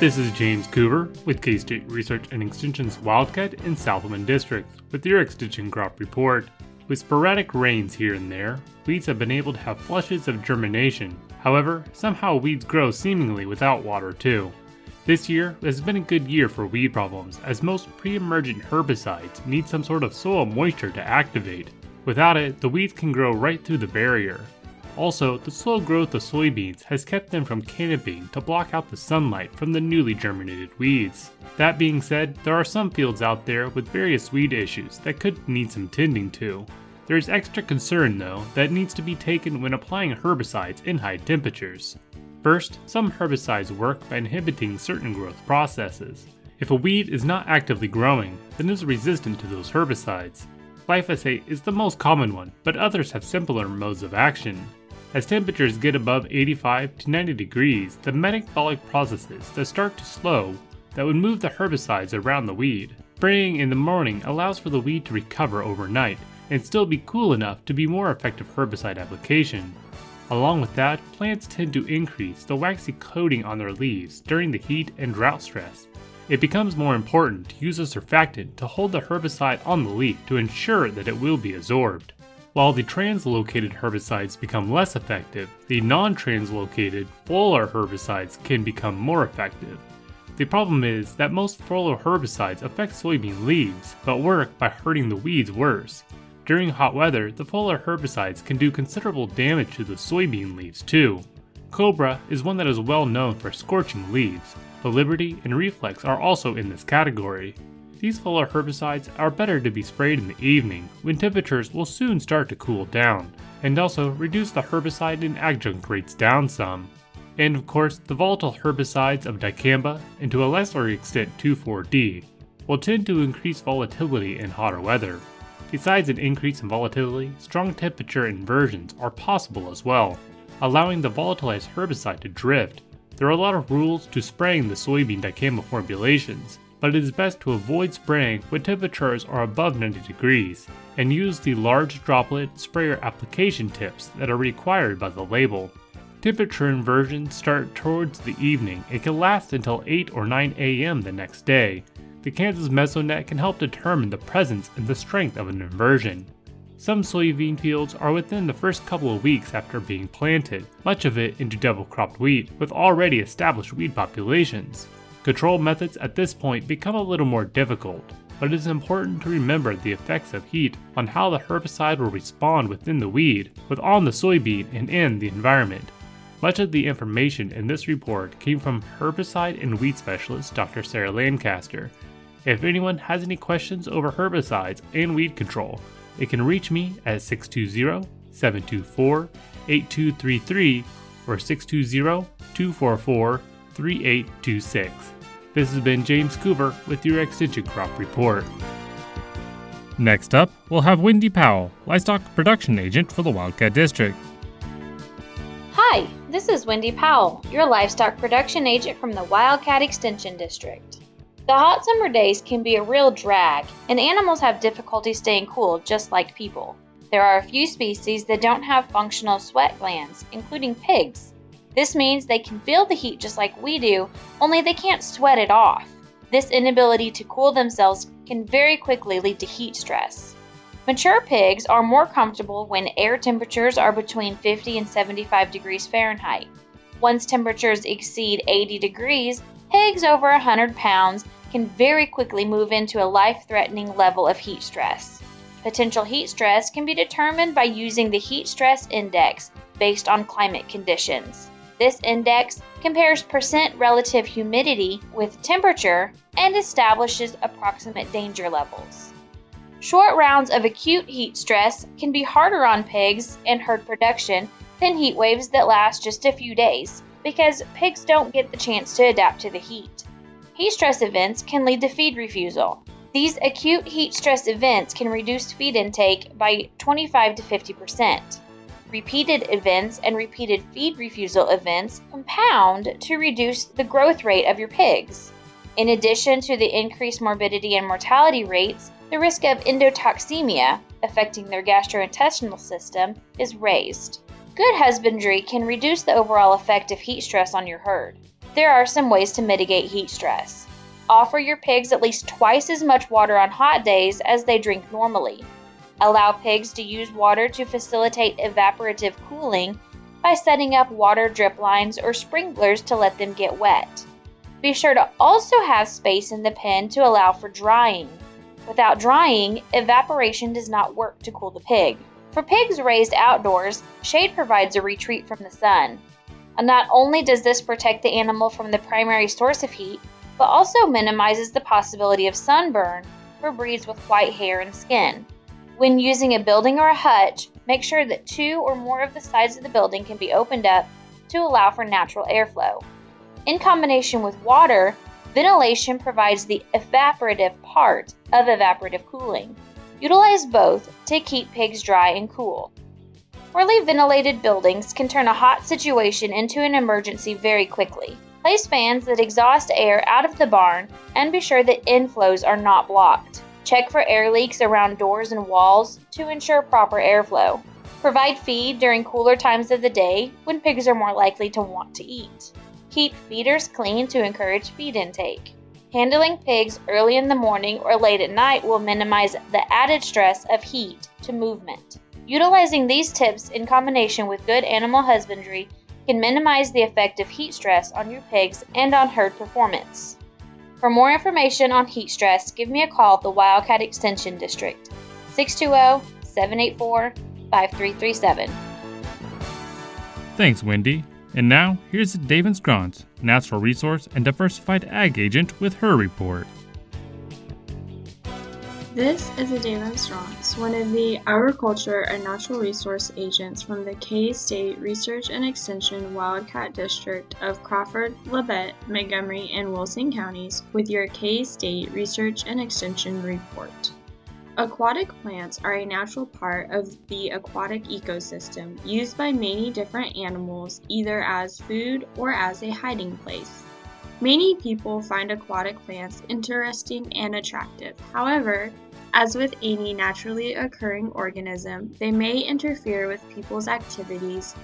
This is James Coover with K State Research and Extension's Wildcat and Southwind Districts with your Extension Crop Report. With sporadic rains here and there, weeds have been able to have flushes of germination. However, somehow weeds grow seemingly without water too. This year has been a good year for weed problems, as most pre emergent herbicides need some sort of soil moisture to activate. Without it, the weeds can grow right through the barrier, also, the slow growth of soybeans has kept them from canopying to block out the sunlight from the newly germinated weeds. That being said, there are some fields out there with various weed issues that could need some tending to. There is extra concern, though, that needs to be taken when applying herbicides in high temperatures. First, some herbicides work by inhibiting certain growth processes. If a weed is not actively growing, then it is resistant to those herbicides. Glyphosate is the most common one, but others have simpler modes of action. As temperatures get above 85 to 90 degrees, the metabolic processes that start to slow that would move the herbicides around the weed. Spraying in the morning allows for the weed to recover overnight and still be cool enough to be more effective herbicide application. Along with that, plants tend to increase the waxy coating on their leaves during the heat and drought stress. It becomes more important to use a surfactant to hold the herbicide on the leaf to ensure that it will be absorbed. While the translocated herbicides become less effective, the non translocated foliar herbicides can become more effective. The problem is that most foliar herbicides affect soybean leaves, but work by hurting the weeds worse. During hot weather, the foliar herbicides can do considerable damage to the soybean leaves too. Cobra is one that is well known for scorching leaves, but Liberty and Reflex are also in this category. These foliar herbicides are better to be sprayed in the evening when temperatures will soon start to cool down, and also reduce the herbicide and adjunct rates down some. And of course, the volatile herbicides of dicamba, and to a lesser extent 2,4-D, will tend to increase volatility in hotter weather. Besides an increase in volatility, strong temperature inversions are possible as well, allowing the volatilized herbicide to drift. There are a lot of rules to spraying the soybean dicamba formulations, but it is best to avoid spraying when temperatures are above 90 degrees and use the large droplet sprayer application tips that are required by the label. Temperature inversions start towards the evening and can last until 8 or 9 a.m. the next day. The Kansas Mesonet can help determine the presence and the strength of an inversion. Some soybean fields are within the first couple of weeks after being planted, much of it into double cropped wheat with already established weed populations. Control methods at this point become a little more difficult, but it is important to remember the effects of heat on how the herbicide will respond within the weed, with on the soybean and in the environment. Much of the information in this report came from herbicide and weed specialist Dr. Sarah Lancaster. If anyone has any questions over herbicides and weed control, it can reach me at 620 724 8233 or 620 244 3826. This has been James Coover with your Extension Crop Report. Next up, we'll have Wendy Powell, Livestock Production Agent for the Wildcat District. Hi, this is Wendy Powell, your Livestock Production Agent from the Wildcat Extension District. The hot summer days can be a real drag, and animals have difficulty staying cool just like people. There are a few species that don't have functional sweat glands, including pigs. This means they can feel the heat just like we do, only they can't sweat it off. This inability to cool themselves can very quickly lead to heat stress. Mature pigs are more comfortable when air temperatures are between 50 and 75 degrees Fahrenheit. Once temperatures exceed 80 degrees, pigs over 100 pounds can very quickly move into a life threatening level of heat stress. Potential heat stress can be determined by using the heat stress index based on climate conditions. This index compares percent relative humidity with temperature and establishes approximate danger levels. Short rounds of acute heat stress can be harder on pigs and herd production than heat waves that last just a few days because pigs don't get the chance to adapt to the heat. Heat stress events can lead to feed refusal. These acute heat stress events can reduce feed intake by 25 to 50 percent. Repeated events and repeated feed refusal events compound to reduce the growth rate of your pigs. In addition to the increased morbidity and mortality rates, the risk of endotoxemia, affecting their gastrointestinal system, is raised. Good husbandry can reduce the overall effect of heat stress on your herd. there are some ways to mitigate heat stress. Offer your pigs at least twice as much water on hot days as they drink normally. Allow pigs to use water to facilitate evaporative cooling by setting up water drip lines or sprinklers to let them get wet. Be sure to also have space in the pen to allow for drying. Without drying, evaporation does not work to cool the pig. For pigs raised outdoors, shade provides a retreat from the sun. And not only does this protect the animal from the primary source of heat, but also minimizes the possibility of sunburn for breeds with white hair and skin. When using a building or a hutch, make sure that two or more of the sides of the building can be opened up to allow for natural airflow. In combination with water, ventilation provides the evaporative part of evaporative cooling. Utilize both to keep pigs dry and cool. Poorly ventilated buildings can turn a hot situation into an emergency very quickly. Place fans that exhaust air out of the barn and be sure that inflows are not blocked. Check for air leaks around doors and walls to ensure proper airflow. Provide feed during cooler times of the day when pigs are more likely to want to eat. Keep feeders clean to encourage feed intake. Handling pigs early in the morning or late at night will minimize the added stress of heat to movement. Utilizing these tips in combination with good animal husbandry can minimize the effect of heat stress on your pigs and on herd performance. For more information on heat stress, give me a call at the Wildcat Extension District, 620 784 5337. Thanks, Wendy. And now, here's David Scrons, Natural Resource and Diversified Ag Agent, with her report. This is Adela Strauss, one of the Agriculture and Natural Resource Agents from the K-State Research and Extension Wildcat District of Crawford, Labette, Montgomery, and Wilson counties with your K-State Research and Extension report. Aquatic plants are a natural part of the aquatic ecosystem used by many different animals either as food or as a hiding place. Many people find aquatic plants interesting and attractive. However, as with any naturally occurring organism, they may interfere with people's activities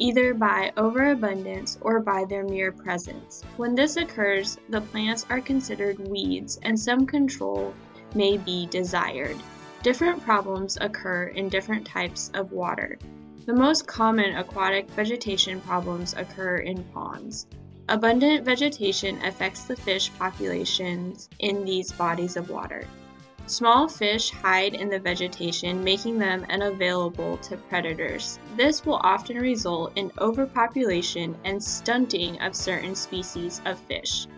either by overabundance or by their mere presence. When this occurs, the plants are considered weeds and some control may be desired. Different problems occur in different types of water. The most common aquatic vegetation problems occur in ponds. Abundant vegetation affects the fish populations in these bodies of water. Small fish hide in the vegetation, making them unavailable to predators. This will often result in overpopulation and stunting of certain species of fish.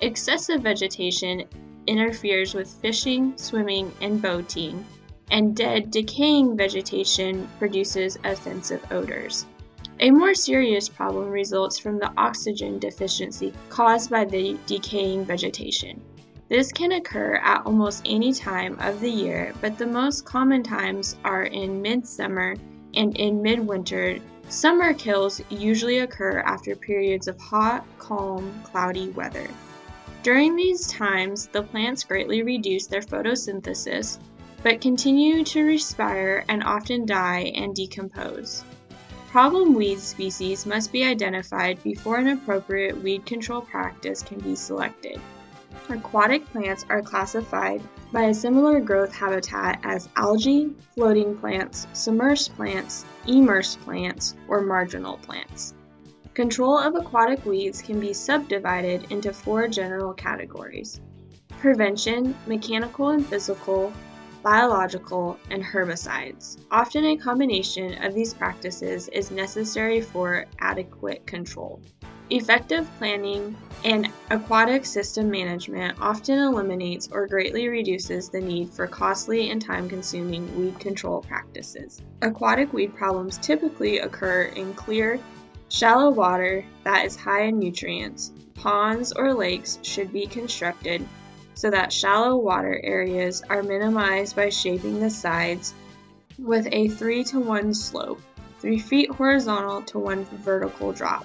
Excessive vegetation interferes with fishing, swimming, and boating, and dead, decaying vegetation produces offensive odors. A more serious problem results from the oxygen deficiency caused by the decaying vegetation. This can occur at almost any time of the year, but the most common times are in midsummer and in midwinter. Summer kills usually occur after periods of hot, calm, cloudy weather. During these times, the plants greatly reduce their photosynthesis, but continue to respire and often die and decompose. Problem weed species must be identified before an appropriate weed control practice can be selected. Aquatic plants are classified by a similar growth habitat as algae, floating plants, submerged plants, emersed plants, or marginal plants. Control of aquatic weeds can be subdivided into four general categories prevention, mechanical and physical, biological, and herbicides. Often a combination of these practices is necessary for adequate control. Effective planning and aquatic system management often eliminates or greatly reduces the need for costly and time consuming weed control practices. Aquatic weed problems typically occur in clear, shallow water that is high in nutrients. Ponds or lakes should be constructed so that shallow water areas are minimized by shaping the sides with a 3 to 1 slope, 3 feet horizontal to 1 vertical drop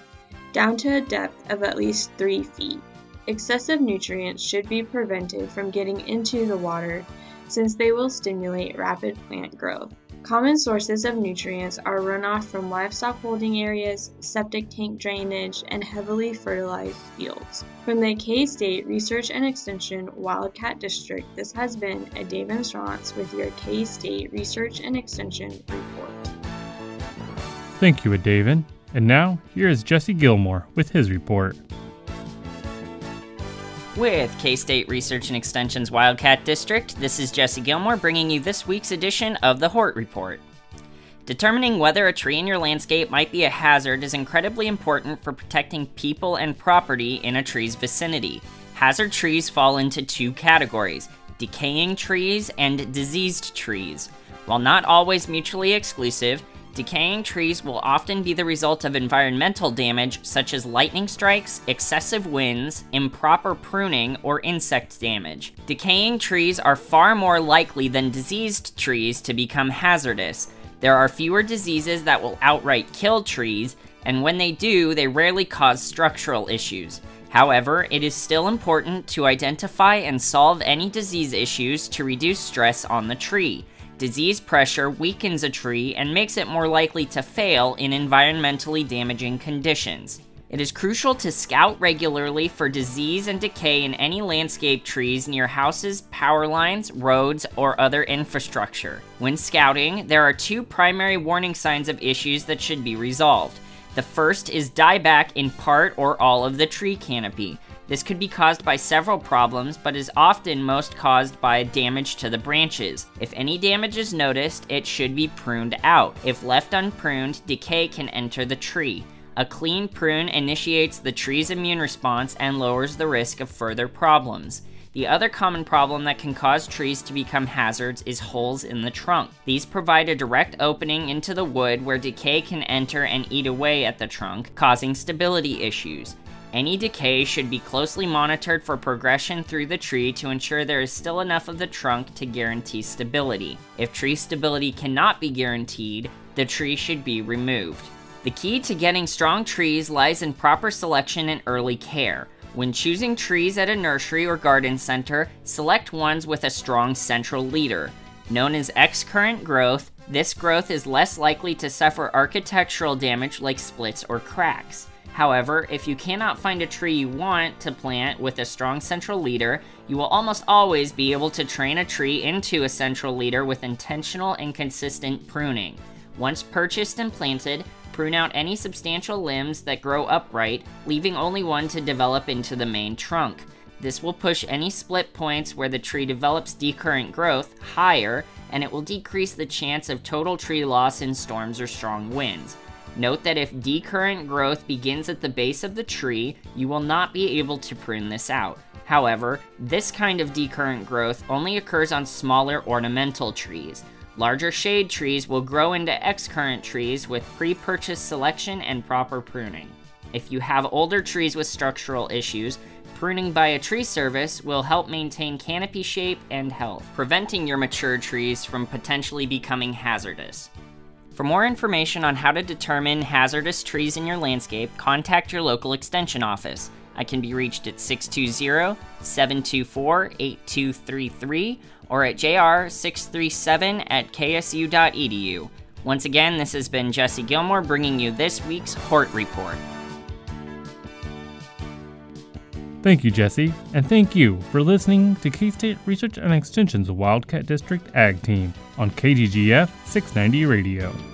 down to a depth of at least 3 feet. Excessive nutrients should be prevented from getting into the water since they will stimulate rapid plant growth. Common sources of nutrients are runoff from livestock holding areas, septic tank drainage, and heavily fertilized fields. From the K State Research and Extension Wildcat District, this has been a David Strauss with your K State Research and Extension report. Thank you, David. And now, here is Jesse Gilmore with his report. With K State Research and Extension's Wildcat District, this is Jesse Gilmore bringing you this week's edition of the Hort Report. Determining whether a tree in your landscape might be a hazard is incredibly important for protecting people and property in a tree's vicinity. Hazard trees fall into two categories decaying trees and diseased trees. While not always mutually exclusive, Decaying trees will often be the result of environmental damage such as lightning strikes, excessive winds, improper pruning, or insect damage. Decaying trees are far more likely than diseased trees to become hazardous. There are fewer diseases that will outright kill trees, and when they do, they rarely cause structural issues. However, it is still important to identify and solve any disease issues to reduce stress on the tree. Disease pressure weakens a tree and makes it more likely to fail in environmentally damaging conditions. It is crucial to scout regularly for disease and decay in any landscape trees near houses, power lines, roads, or other infrastructure. When scouting, there are two primary warning signs of issues that should be resolved. The first is dieback in part or all of the tree canopy. This could be caused by several problems, but is often most caused by damage to the branches. If any damage is noticed, it should be pruned out. If left unpruned, decay can enter the tree. A clean prune initiates the tree's immune response and lowers the risk of further problems. The other common problem that can cause trees to become hazards is holes in the trunk. These provide a direct opening into the wood where decay can enter and eat away at the trunk, causing stability issues. Any decay should be closely monitored for progression through the tree to ensure there is still enough of the trunk to guarantee stability. If tree stability cannot be guaranteed, the tree should be removed. The key to getting strong trees lies in proper selection and early care. When choosing trees at a nursery or garden center, select ones with a strong central leader. Known as excurrent growth, this growth is less likely to suffer architectural damage like splits or cracks. However, if you cannot find a tree you want to plant with a strong central leader, you will almost always be able to train a tree into a central leader with intentional and consistent pruning. Once purchased and planted, prune out any substantial limbs that grow upright, leaving only one to develop into the main trunk. This will push any split points where the tree develops decurrent growth higher, and it will decrease the chance of total tree loss in storms or strong winds. Note that if decurrent growth begins at the base of the tree, you will not be able to prune this out. However, this kind of decurrent growth only occurs on smaller ornamental trees. Larger shade trees will grow into excurrent trees with pre-purchase selection and proper pruning. If you have older trees with structural issues, pruning by a tree service will help maintain canopy shape and health, preventing your mature trees from potentially becoming hazardous. For more information on how to determine hazardous trees in your landscape, contact your local extension office. I can be reached at 620 724 8233 or at jr637 at ksu.edu. Once again, this has been Jesse Gilmore bringing you this week's Hort Report. Thank you, Jesse, and thank you for listening to K State Research and Extension's Wildcat District Ag Team on KGGF 690 Radio.